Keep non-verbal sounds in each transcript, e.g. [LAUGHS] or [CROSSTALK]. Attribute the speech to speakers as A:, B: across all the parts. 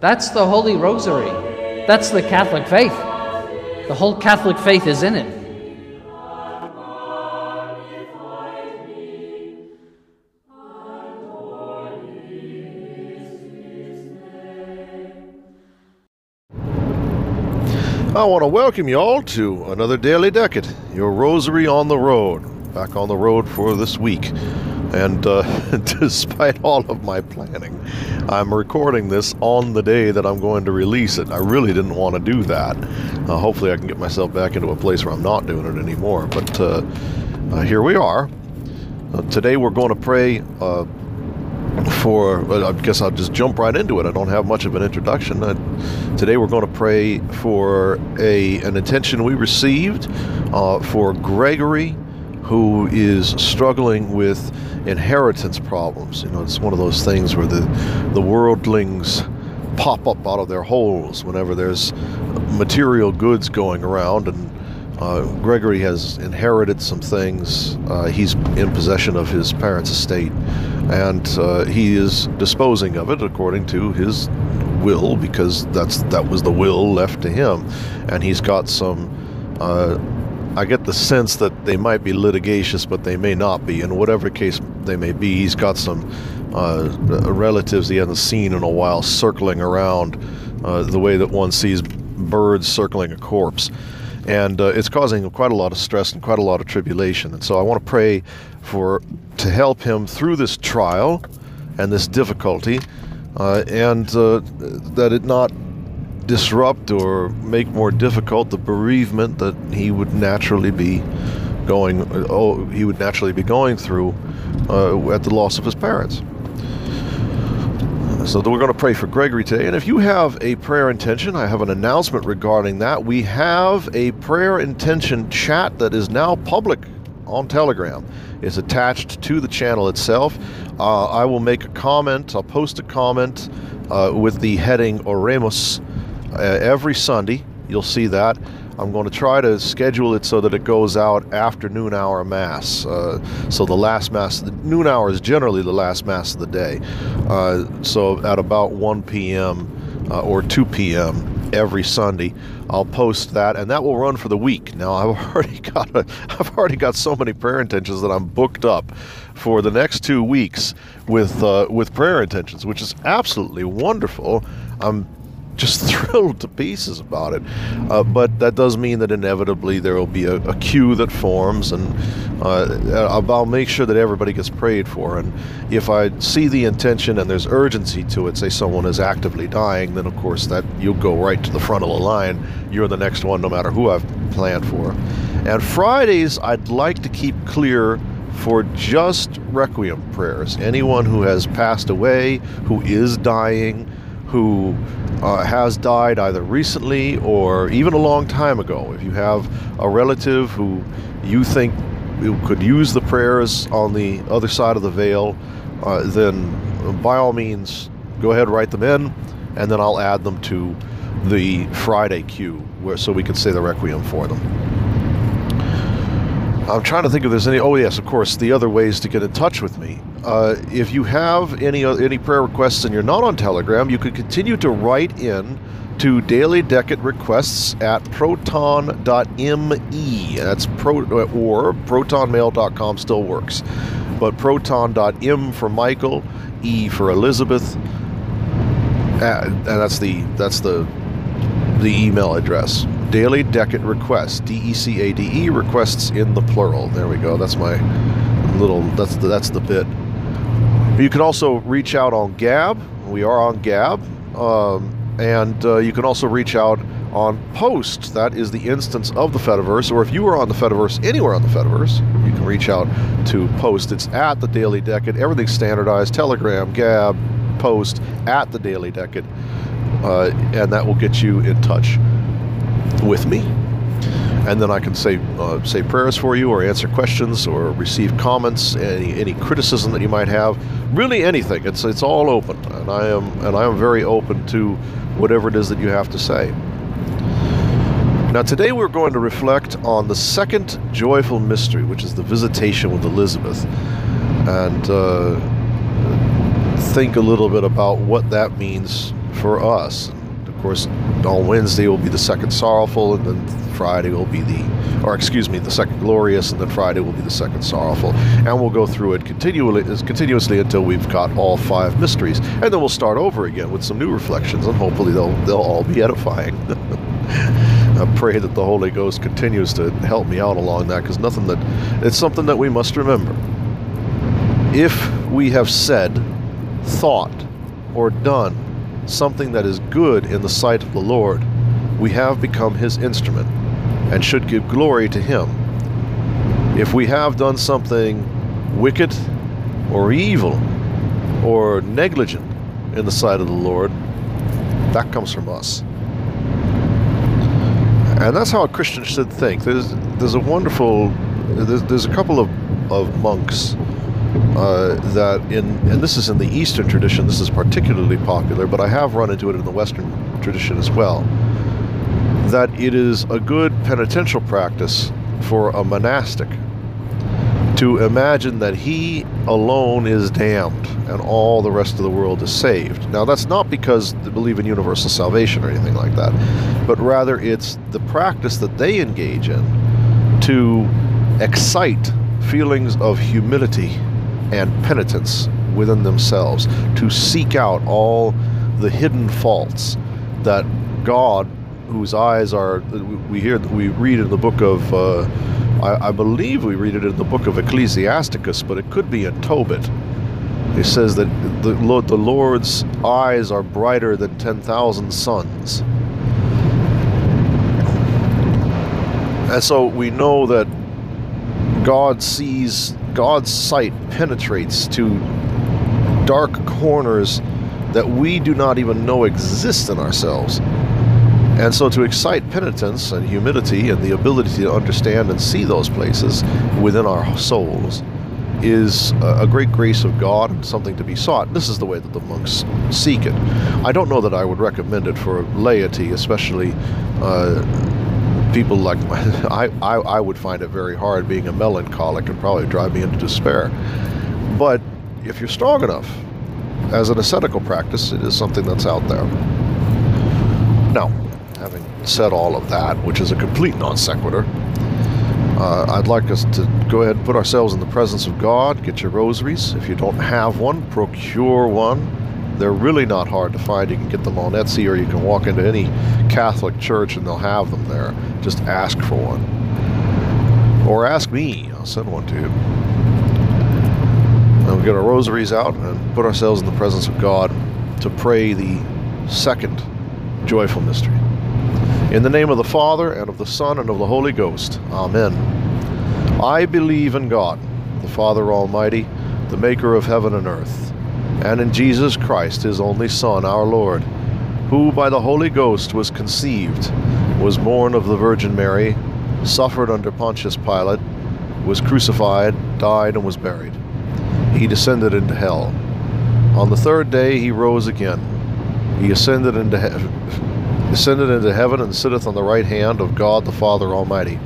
A: That's the Holy Rosary. That's the Catholic faith. The whole Catholic faith is in it.
B: I want to welcome you all to another Daily Decade, your rosary on the road. Back on the road for this week. And uh, [LAUGHS] despite all of my planning, I'm recording this on the day that I'm going to release it. I really didn't want to do that. Uh, hopefully, I can get myself back into a place where I'm not doing it anymore. But uh, uh here we are. Uh, today, we're going to pray uh, for, I guess I'll just jump right into it. I don't have much of an introduction. today, we're going to pray for a an intention we received for Gregory who is struggling with inheritance problems. You know, it's one of those things where the the worldlings pop up out of their holes whenever there's material goods going around and uh, Gregory has inherited some things. Uh, he's in possession of his parents' estate, and uh, he is disposing of it according to his will, because that's that was the will left to him. And he's got some uh, I get the sense that they might be litigious, but they may not be. In whatever case they may be, he's got some uh, relatives he hasn't seen in a while circling around uh, the way that one sees birds circling a corpse. And uh, it's causing quite a lot of stress and quite a lot of tribulation. And so I want to pray for to help him through this trial and this difficulty, uh, and uh, that it not disrupt or make more difficult the bereavement that he would naturally be going oh he would naturally be going through uh, at the loss of his parents. So we're going to pray for Gregory today. And if you have a prayer intention, I have an announcement regarding that. We have a prayer intention chat that is now public on Telegram. It's attached to the channel itself. Uh, I will make a comment. I'll post a comment uh, with the heading Oremus uh, every Sunday. You'll see that. I'm going to try to schedule it so that it goes out after noon hour mass. Uh, so the last mass, the noon hour is generally the last mass of the day. Uh, so at about 1 p.m. Uh, or 2 p.m. every Sunday, I'll post that, and that will run for the week. Now [LAUGHS] I've already got a, I've already got so many prayer intentions that I'm booked up for the next two weeks with uh, with prayer intentions, which is absolutely wonderful. I'm just [LAUGHS] thrilled to pieces about it. Uh, but that does mean that inevitably there will be a, a queue that forms, and uh, I'll make sure that everybody gets prayed for. And if I see the intention and there's urgency to it, say someone is actively dying, then of course that you'll go right to the front of the line. You're the next one, no matter who I've planned for. And Fridays, I'd like to keep clear for just requiem prayers. Anyone who has passed away, who is dying, who uh, has died either recently or even a long time ago. If you have a relative who you think could use the prayers on the other side of the veil, uh, then by all means go ahead write them in, and then I'll add them to the Friday queue where so we can say the requiem for them. I'm trying to think if there's any. Oh yes, of course. The other ways to get in touch with me. Uh, if you have any uh, any prayer requests and you're not on Telegram, you can continue to write in to Daily Decade requests at proton.me. That's pro or protonmail.com still works, but proton.m for Michael, E for Elizabeth, uh, and that's the that's the the email address. Daily Decade requests, D E C A D E requests in the plural. There we go. That's my little. That's the that's the bit. You can also reach out on Gab. We are on Gab, um, and uh, you can also reach out on Poast. That is the instance of the Fediverse, or if you are on the Fediverse, anywhere on the Fediverse, you can reach out to Poast. It's at the Daily Decade. Everything's standardized Telegram, Gab, Poast, at the Daily Decade. Uh, and that will get you in touch with me. And then I can say uh, say prayers for you, or answer questions, or receive comments, any any criticism that you might have, really anything. It's it's all open, and I am and I am very open to whatever it is that you have to say. Now, today we're going to reflect on the second joyful mystery, which is the visitation with Elizabeth, and uh, think a little bit about what that means for us. Of course, on Wednesday will be the second sorrowful, and then Friday will be the, or excuse me, the second glorious, and then Friday will be the second sorrowful. And we'll go through it continually, continuously until we've got all five mysteries, and then we'll start over again with some new reflections, and hopefully they'll they'll all be edifying. [LAUGHS] I pray that the Holy Ghost continues to help me out along that because nothing that it's something that we must remember. If we have said, thought, or done something that is good in the sight of the Lord, we have become His instrument and should give glory to Him. If we have done something wicked or evil or negligent in the sight of the Lord, that comes from us. And that's how a Christian should think. There's there's a wonderful there's, there's a couple of, of monks uh, that in and this is in the Eastern tradition. This is particularly popular, but I have run into it in the Western tradition as well. That it is a good penitential practice for a monastic to imagine that he alone is damned and all the rest of the world is saved. Now, that's not because they believe in universal salvation or anything like that, but rather it's the practice that they engage in to excite feelings of humility and penitence within themselves, to seek out all the hidden faults that God, whose eyes are, we hear, we read in the book of. Uh, I, I, believe we read it in the book of Ecclesiasticus, but it could be in Tobit. It says that the, Lord, the Lord's eyes are brighter than 10,000 suns. And so we know that God sees, God's sight penetrates to dark corners that we do not even know exist in ourselves. And so, to excite penitence and humility and the ability to understand and see those places within our souls is a great grace of God and something to be sought. This is the way that the monks seek it. I don't know that I would recommend it for laity, especially uh, people like [LAUGHS] I, I. I would find it very hard being a melancholic and probably drive me into despair. But if you're strong enough, as an ascetical practice, it is something that's out there. Now, having said all of that, which is a complete non sequitur, uh, I'd like us to go ahead and put ourselves in the presence of God. Get your rosaries. If you don't have one, procure one. They're really not hard to find. You can get them on Etsy or you can walk into any Catholic church and they'll have them there. Just ask for one. Or ask me. I'll send one to you. And we get our rosaries out and put ourselves in the presence of God to pray the second joyful mystery. In the name of the Father, and of the Son, and of the Holy Ghost. Amen. I believe in God, the Father Almighty, the maker of heaven and earth, and in Jesus Christ, his only Son, our Lord, who by the Holy Ghost was conceived, was born of the Virgin Mary, suffered under Pontius Pilate, was crucified, died, and was buried. He descended into hell. On the third day he rose again. He ascended into heaven descended into heaven and sitteth on the right hand of God the Father Almighty.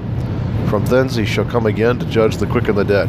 B: From thence he shall come again to judge the quick and the dead.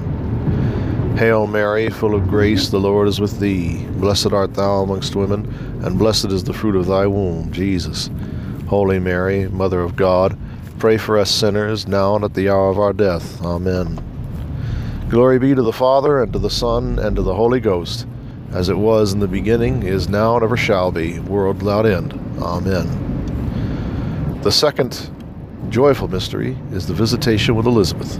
B: Hail Mary, full of grace, the Lord is with thee. Blessed art thou amongst women, and blessed is the fruit of thy womb, Jesus. Holy Mary, Mother of God, pray for us sinners, now and at the hour of our death. Amen. Glory be to the Father, and to the Son, and to the Holy Ghost, as it was in the beginning, is now, and ever shall be, world without end. Amen. The second joyful mystery is the visitation with Elizabeth.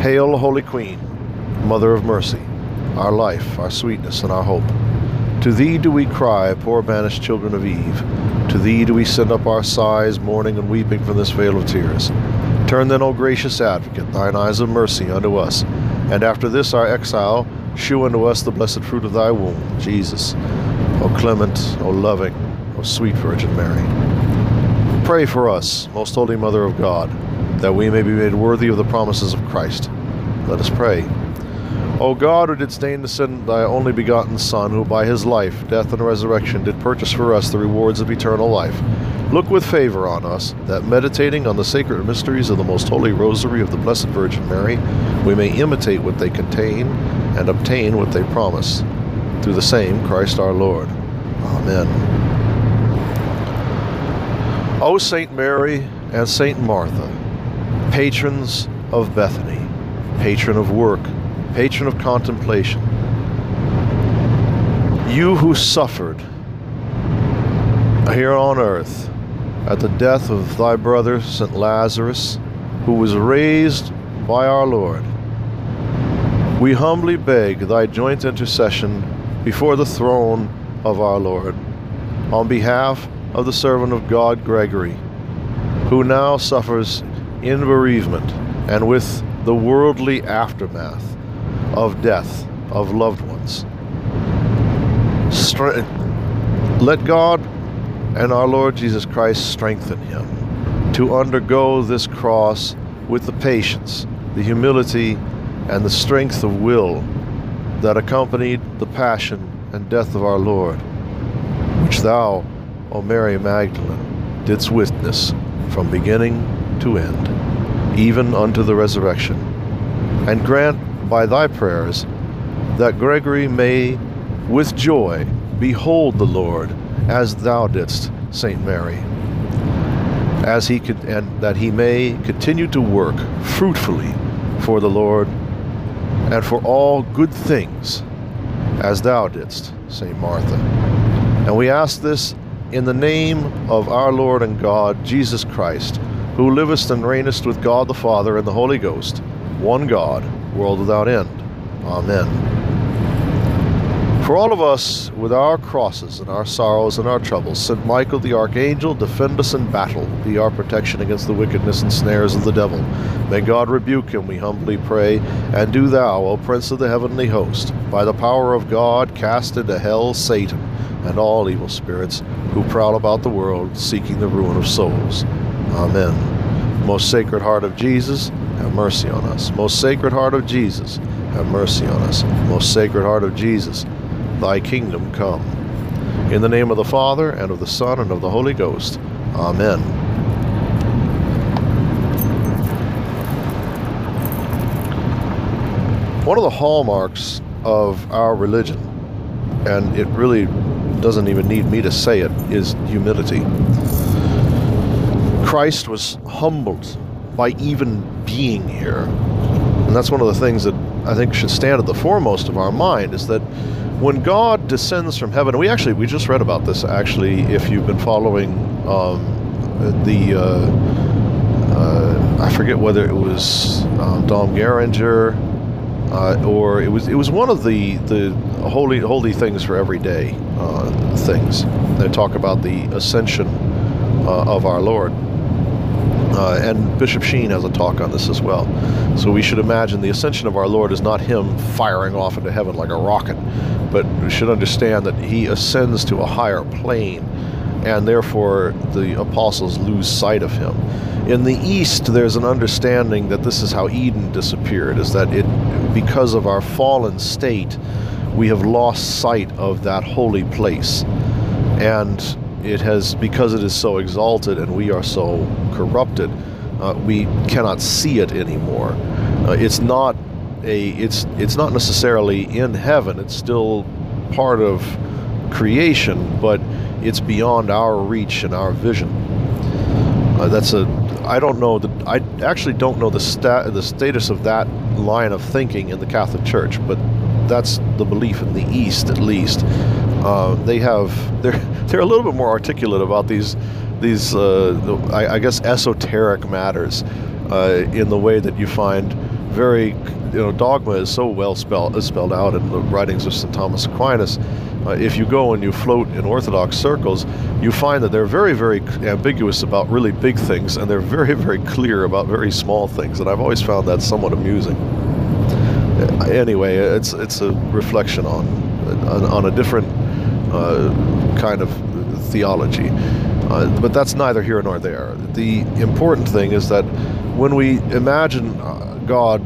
B: Hail, Holy Queen, Mother of Mercy, our life, our sweetness, and our hope. To thee do we cry, poor banished children of Eve. To thee do we send up our sighs, mourning and weeping from this vale of tears. Turn then, O gracious advocate, thine eyes of mercy unto us, and after this our exile, shew unto us the blessed fruit of thy womb, Jesus. O clement, O loving, O sweet Virgin Mary. Pray for us, most holy Mother of God that we may be made worthy of the promises of Christ. Let us pray. O God, who didst deign to send thy only begotten Son, who by his life, death, and resurrection did purchase for us the rewards of eternal life, look with favor on us, that meditating on the sacred mysteries of the most holy rosary of the Blessed Virgin Mary, we may imitate what they contain and obtain what they promise. Through the same Christ our Lord. Amen. O Saint Mary and Saint Martha, patrons of Bethany, patron of work, patron of contemplation. You who suffered here on earth at the death of thy brother St. Lazarus, who was raised by our Lord, we humbly beg thy joint intercession before the throne of our Lord on behalf of the servant of God Gregory, who now suffers in bereavement and with the worldly aftermath of death of loved ones. Stre- let God and our Lord Jesus Christ strengthen him to undergo this cross with the patience, the humility, and the strength of will that accompanied the passion and death of our Lord, which thou, O Mary Magdalene, didst witness from beginning to end, even unto the resurrection. And grant by thy prayers that Gregory may with joy behold the Lord as thou didst, Saint Mary, as he could, and that he may continue to work fruitfully for the Lord and for all good things, as thou didst, Saint Martha. And we ask this in the name of our Lord and God, Jesus Christ, who livest and reignest with God the Father and the Holy Ghost, one God, world without end. Amen. For all of us, with our crosses and our sorrows and our troubles, St. Michael the Archangel, defend us in battle, be our protection against the wickedness and snares of the devil. May God rebuke him, we humbly pray. And do thou, O Prince of the heavenly host, by the power of God, cast into hell Satan and all evil spirits who prowl about the world, seeking the ruin of souls. Amen. Most Sacred Heart of Jesus, have mercy on us. Most Sacred Heart of Jesus, have mercy on us. Most Sacred Heart of Jesus, thy kingdom come. In the name of the Father, and of the Son, and of the Holy Ghost. Amen. One of the hallmarks of our religion, and it really doesn't even need me to say it, is humility. Christ was humbled by even being here. And that's one of the things that I think should stand at the foremost of our mind is that when God descends from heaven, we actually we just read about this actually. If you've been following um, the, uh, uh, I forget whether it was um, Dom Guéranger uh, or it was it was one of the the holy holy things for every day uh, things. They talk about the ascension uh, of our Lord. Uh, and Bishop Sheen has a talk on this as well. So we should imagine the ascension of our Lord is not him firing off into heaven like a rocket, but we should understand that he ascends to a higher plane, and therefore the apostles lose sight of him. In the East, there's an understanding that this is how Eden disappeared, is that it, because of our fallen state, we have lost sight of that holy place. And it has because it is so exalted and we are so corrupted uh, we cannot see it anymore. Uh, it's not a it's it's not necessarily in heaven. It's still part of creation but it's beyond our reach and our vision. Uh, that's a I don't know that I actually don't know the sta- the status of that line of thinking in the Catholic Church but that's the belief in the East at least uh, they have [LAUGHS] they're they're a little bit more articulate about these these uh, I, I, guess esoteric matters uh, in the way that you find very you know dogma is so well spelled spelled out in the writings of St Thomas Aquinas. Uh, if you go and you float in Orthodox circles, you find that they're very, very ambiguous about really big things, and they're very, [LAUGHS] very clear about very small things. And I've always found that somewhat amusing. Uh, anyway, it's it's a reflection on on, on a different uh, kind of theology. Uh, but that's neither here nor there. The important thing is that when we imagine uh, God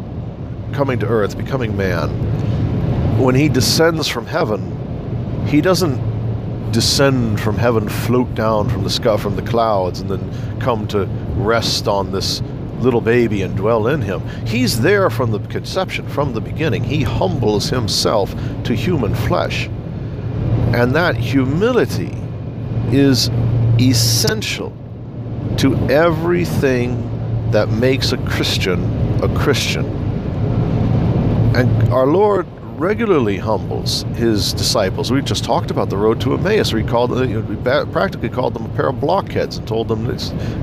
B: coming to earth, becoming man, when he descends from heaven, he doesn't descend from heaven, float down from the sky, from the clouds, and then come to rest on this little baby and dwell in him. He's there from the conception, from the beginning. He humbles himself to human flesh. And that humility is essential to everything that makes a Christian a Christian. And our Lord regularly humbles his disciples. We just talked about the road to Emmaus. We called know, practically called them a pair of blockheads and told them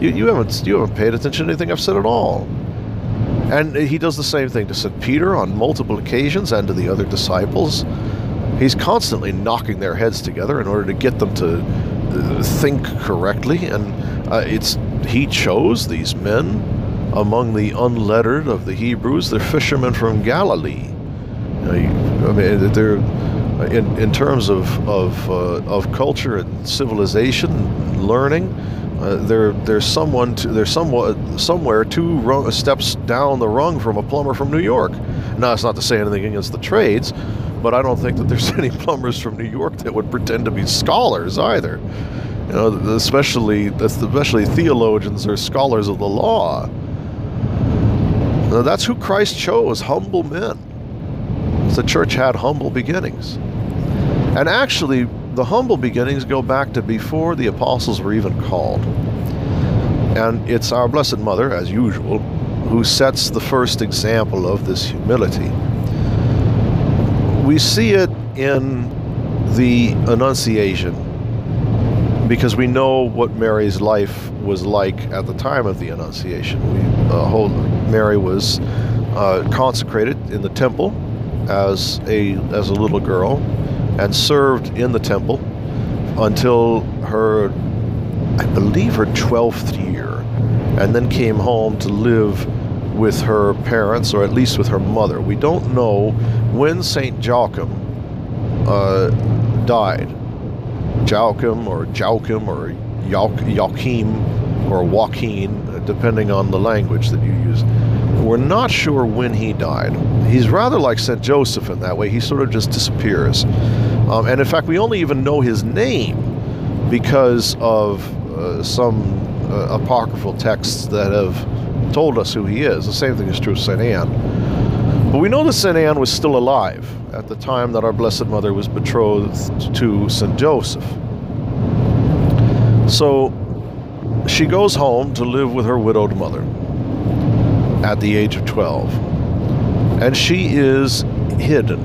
B: you, you haven't you haven't paid attention to anything I've said at all. And he does the same thing to St. Peter on multiple occasions and to the other disciples. He's constantly knocking their heads together in order to get them to uh, think correctly, and uh, it's he chose these men among the unlettered of the Hebrews. They're fishermen from Galilee. I mean, they're in, in terms of of, uh, of culture and civilization, learning. Uh, they're they're someone to, they're somewhat somewhere two rung, steps down the rung from a plumber from New York. Now, it's not to say anything against the trades, but I don't think that there's [LAUGHS] any plumbers from New York that would pretend to be scholars either. You know, especially especially theologians or scholars of the law. Now, that's who Christ chose, humble men. The church had humble beginnings. And actually, the humble beginnings go back to before the apostles were even called. And it's our Blessed Mother, as usual, who sets the first example of this humility. We see it in the Annunciation because we know what Mary's life was like at the time of the Annunciation. We uh, Mary was uh, consecrated in the temple as a as a little girl and served in the temple until her I believe her 12th year and then came home to live with her parents or at least with her mother. We don't know when St. Joachim uh, died. Joachim or Joachim or Joach- Joachim or Joaquin, depending on the language that you use. We're not sure when he died. He's rather like St. Joseph in that way. He sort of just disappears. Um, and in fact, we only even know his name because of uh, some uh, apocryphal texts that have told us who he is. The same thing is true of St. Anne. But we know that St. Anne was still alive at the time that our Blessed Mother was betrothed to St. Joseph. So she goes home to live with her widowed mother at the age of 12. And she is hidden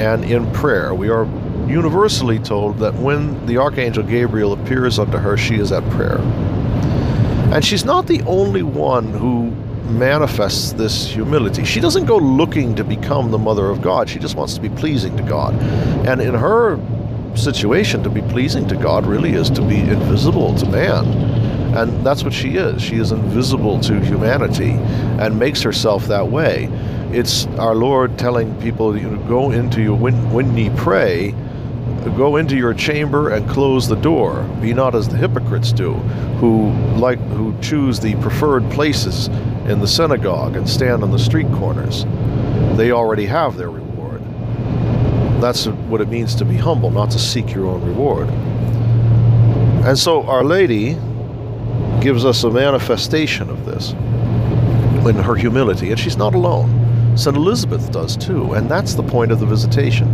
B: and in prayer. We are universally told that when the Archangel Gabriel appears unto her, she is at prayer. And she's not the only one who manifests this humility. She doesn't go looking to become the mother of God. She just wants to be pleasing to God. And in her situation, to be pleasing to God really is to be invisible to man. And that's what she is. She is invisible to humanity and makes herself that way. It's our Lord telling people, you know, go into your, when, when ye pray, go into your chamber and close the door be not as the hypocrites do who like who choose the preferred places in the synagogue and stand on the street corners they already have their reward that's what it means to be humble not to seek your own reward and so our lady gives us a manifestation of this in her humility and she's not alone st elizabeth does too and that's the point of the visitation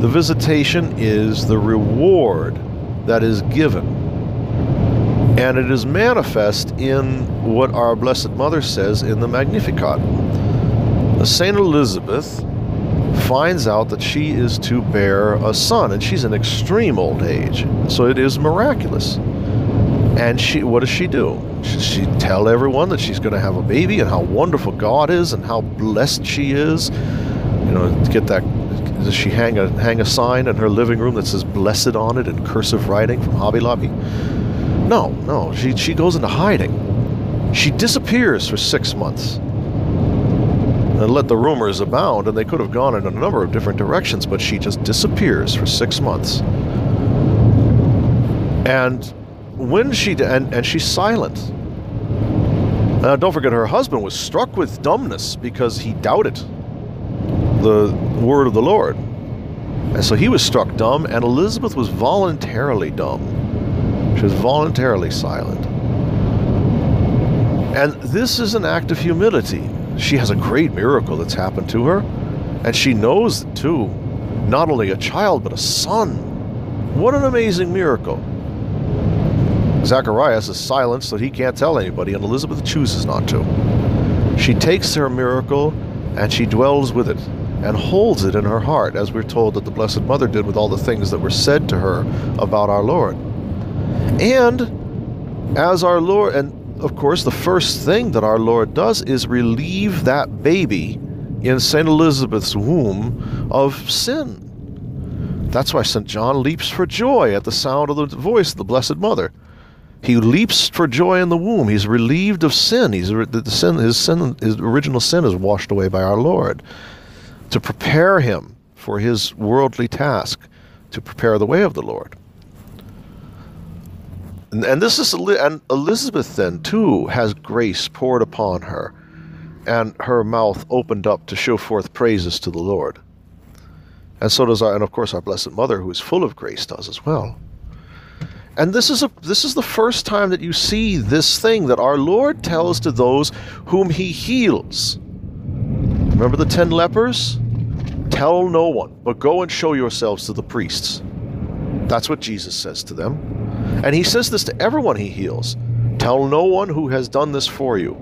B: the visitation is the reward that is given. And it is manifest in what our Blessed Mother says in the Magnificat. St. Elizabeth finds out that she is to bear a son, and she's in extreme old age. So it is miraculous. And she, what does she do? She, she tell everyone that she's going to have a baby and how wonderful God is and how blessed she is. You know, get that does she hang a hang a sign in her living room that says "blessed" on it in cursive writing from Hobby Lobby? No, no. She she goes into hiding. She disappears for six months. And let the rumors abound, and they could have gone in a number of different directions, but she just disappears for six months. And when she and and she's silent. Uh, don't forget, her husband was struck with dumbness because he doubted the word of the Lord. And so he was struck dumb, and Elizabeth was voluntarily dumb. She was voluntarily silent. And this is an act of humility. She has a great miracle that's happened to her, and she knows too. Not only a child, but a son. What an amazing miracle. Zacharias is silent so he can't tell anybody, and Elizabeth chooses not to. She takes her miracle and she dwells with it and holds it in her heart, as we're told that the Blessed Mother did with all the things that were said to her about our Lord. And as our Lord, and of course, the first thing that our Lord does is relieve that baby in St. Elizabeth's womb of sin. That's why St. John leaps for joy at the sound of the voice of the Blessed Mother. He leaps for joy in the womb. He's relieved of sin. He's the sin, his sin, his original sin is washed away by our Lord to prepare him for his worldly task, to prepare the way of the Lord. And, and this is and Elizabeth then too has grace poured upon her, and her mouth opened up to show forth praises to the Lord. And so does our, and of course our Blessed Mother, who is full of grace, does as well. And this is a this is the first time that you see this thing that our Lord tells to those whom he heals. Remember the 10 lepers? Tell no one, but go and show yourselves to the priests. That's what Jesus says to them. And he says this to everyone he heals. Tell no one who has done this for you,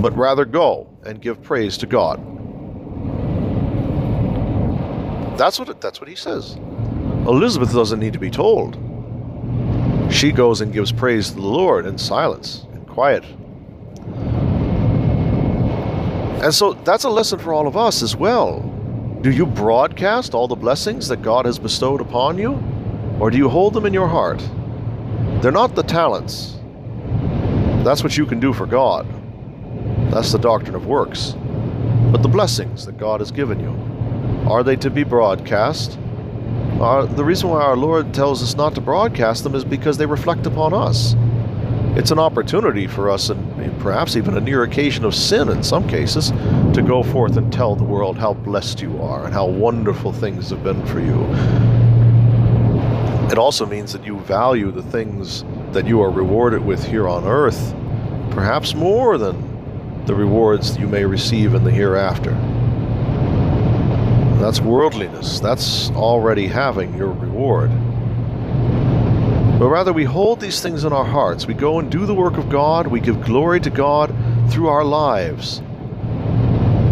B: but rather go and give praise to God. That's what that's what he says. Elizabeth doesn't need to be told. She goes and gives praise to the Lord in silence, and quiet. And so that's a lesson for all of us as well. Do you broadcast all the blessings that God has bestowed upon you? Or do you hold them in your heart? They're not the talents. That's what you can do for God. That's the doctrine of works. But the blessings that God has given you, are they to be broadcast? Uh, the reason why our Lord tells us not to broadcast them is because they reflect upon us. It's an opportunity for us, and perhaps even a near occasion of sin in some cases, to go forth and tell the world how blessed you are and how wonderful things have been for you. It also means that you value the things that you are rewarded with here on earth, perhaps more than the rewards you may receive in the hereafter. That's worldliness. That's already having your reward. But rather, we hold these things in our hearts. We go and do the work of God. We give glory to God through our lives.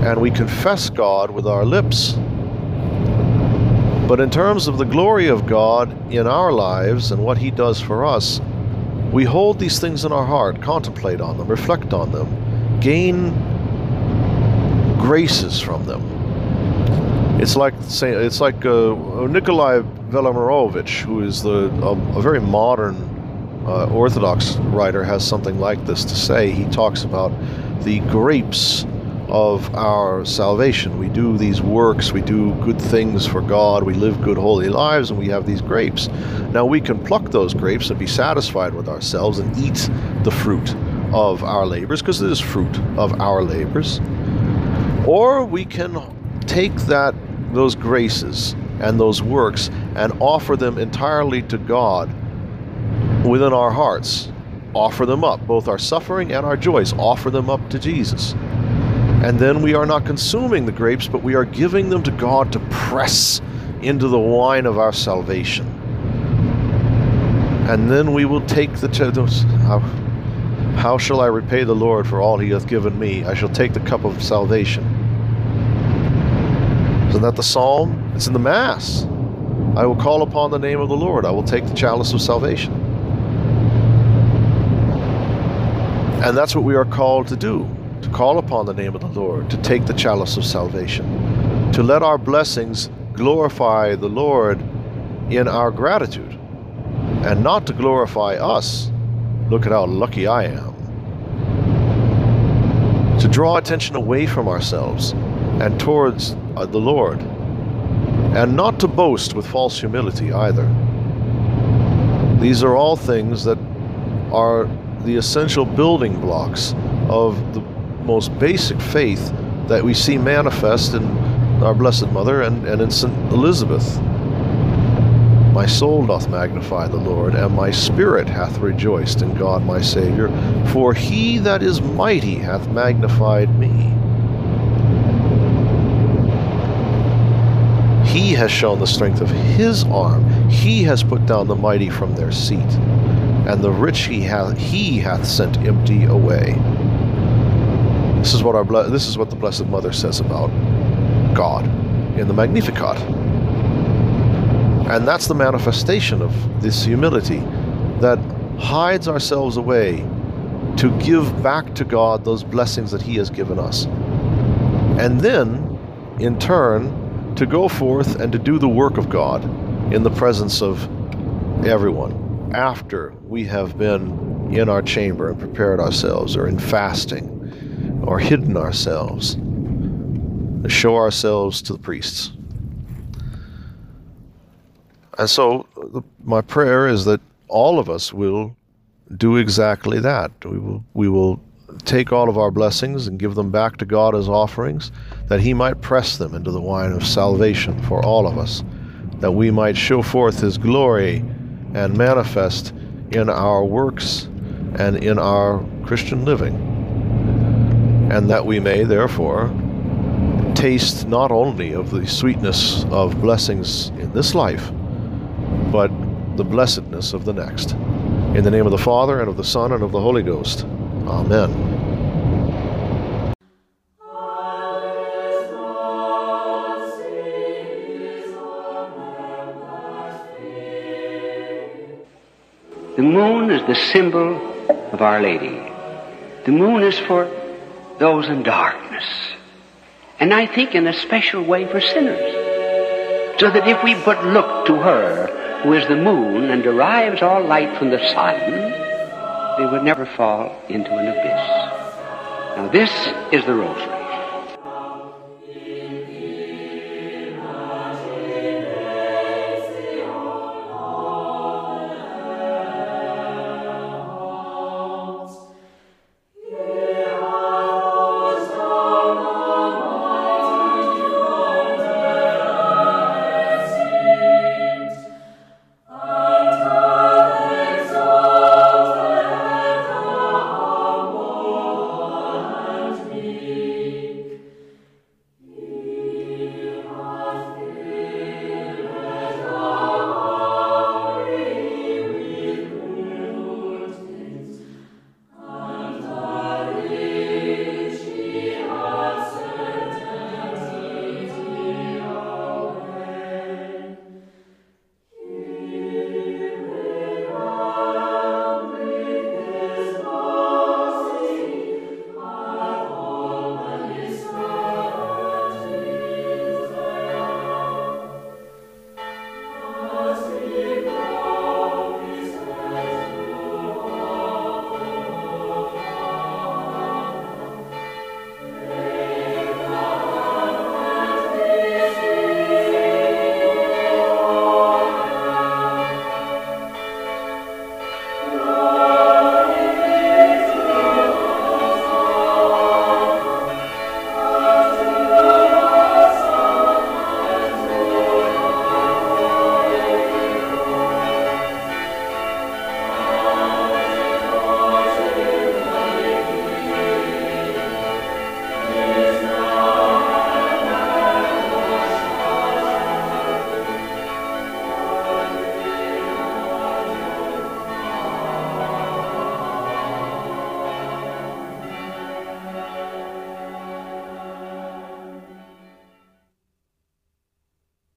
B: And we confess God with our lips. But in terms of the glory of God in our lives and what He does for us, we hold these things in our heart, contemplate on them, reflect on them, gain graces from them. It's like it's like uh, Nikolai Velimirovich, who is the a, a very modern uh, Orthodox writer, has something like this to say. He talks about the grapes of our salvation. We do these works, we do good things for God, we live good holy lives, and we have these grapes. Now we can pluck those grapes and be satisfied with ourselves and eat the fruit of our labors, because it is fruit of our labors. Or we can take that those graces and those works and offer them entirely to God within our hearts. Offer them up, both our suffering and our joys, offer them up to Jesus. And then we are not consuming the grapes, but we are giving them to God to press into the wine of our salvation. And then we will take the. How, shall I repay the Lord for all he hath given me? I shall take the cup of salvation isn't that the psalm? It's in the Mass. I will call upon the name of the Lord. I will take the chalice of salvation. And that's what we are called to do to call upon the name of the Lord, to take the chalice of salvation, to let our blessings glorify the Lord in our gratitude, and not to glorify us. Look at how lucky I am. To draw attention away from ourselves and towards Uh, the Lord, and not to boast with false humility either. These are all things that are the essential building blocks of the most basic faith that we see manifest in our Blessed Mother and, and in St. Elizabeth. My soul doth magnify the Lord, and my spirit hath rejoiced in God my Saviour, for he that is mighty hath magnified me. He has shown the strength of his arm. He has put down the mighty from their seat, and the rich he hath he hath sent empty away. This is what our this is what the Blessed Mother says about God in the Magnificat. And that's the manifestation of this humility that hides ourselves away to give back to God those blessings that He has given us. And then, in turn, to go forth and to do the work of God in the presence of everyone after we have been in our chamber and prepared ourselves, or in fasting, or hidden ourselves, to show ourselves to the priests. And so, the, my prayer is that all of us will do exactly that. We will, we will take all of our blessings and give them back to God as offerings, that He might press them into the wine of salvation for all of us, that we might show forth His glory and manifest in our works and in our Christian living, and that we may, therefore, taste not only of the sweetness of blessings in this life, but the blessedness of the next. In the name of the Father, and of the Son, and of the Holy Ghost. Amen.
C: The moon is the symbol of Our Lady. The moon is for those in darkness. And I think in a special way for sinners. So that if we but look to her, who is the moon and derives all light from the sun, they would never fall into an abyss. Now this is the rosary.